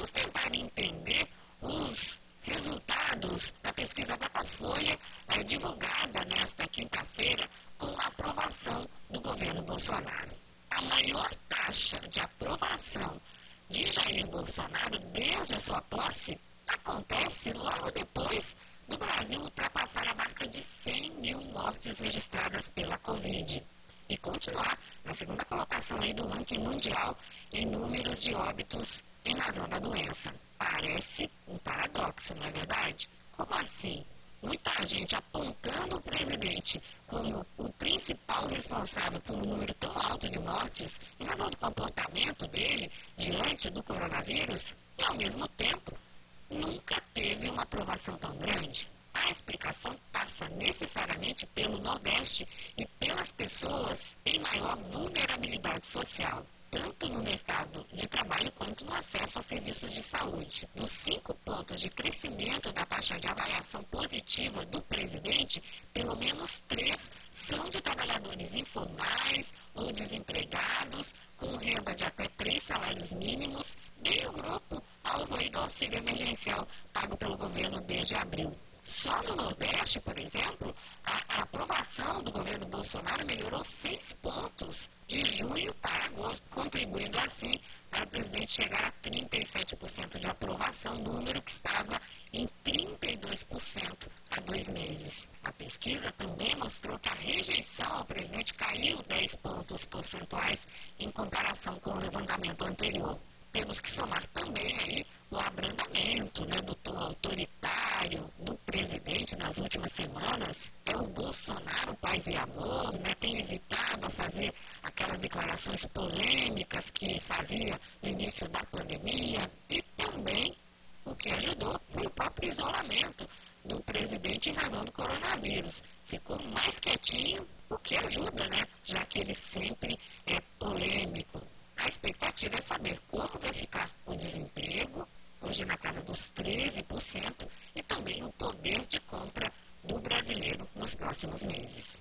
vamos tentar entender os resultados da pesquisa Datafolha é, divulgada nesta quinta-feira com a aprovação do governo Bolsonaro. A maior taxa de aprovação de Jair Bolsonaro desde a sua posse acontece logo depois do Brasil ultrapassar a marca de 100 mil mortes registradas pela Covid e continuar na segunda colocação aí do ranking mundial em números de óbitos em razão da doença. Parece um paradoxo, não é verdade? Como assim? Muita gente apontando o presidente como o principal responsável por um número tão alto de mortes em razão do comportamento dele diante do coronavírus e, ao mesmo tempo, nunca teve uma aprovação tão grande. A explicação passa necessariamente pelo Nordeste e pelas pessoas em maior vulnerabilidade social, tanto no mercado de trabalho quanto no acesso a serviços de saúde. Dos cinco pontos de crescimento da taxa de avaliação positiva do presidente, pelo menos três são de trabalhadores informais ou desempregados, com renda de até três salários mínimos, bem o grupo alvo do auxílio emergencial pago pelo governo desde abril. Só no Nordeste, por exemplo, a, a aprovação do governo Bolsonaro melhorou seis pontos de junho para agosto, contribuindo assim para o presidente chegar a 37% de aprovação, número que estava em 32% há dois meses. A pesquisa também mostrou que a rejeição ao presidente caiu 10 pontos percentuais em comparação com o levantamento anterior. Temos que somar também aí o abrandamento né, do tom nas últimas semanas. É o Bolsonaro, paz e amor, né, tem evitado fazer aquelas declarações polêmicas que fazia no início da pandemia. E também o que ajudou foi o próprio isolamento do presidente em razão do coronavírus. Ficou mais quietinho, o que ajuda, né? Já que ele sempre é polêmico. A expectativa é saber como vai ficar hoje na casa dos 13%, e também o poder de compra do brasileiro nos próximos meses.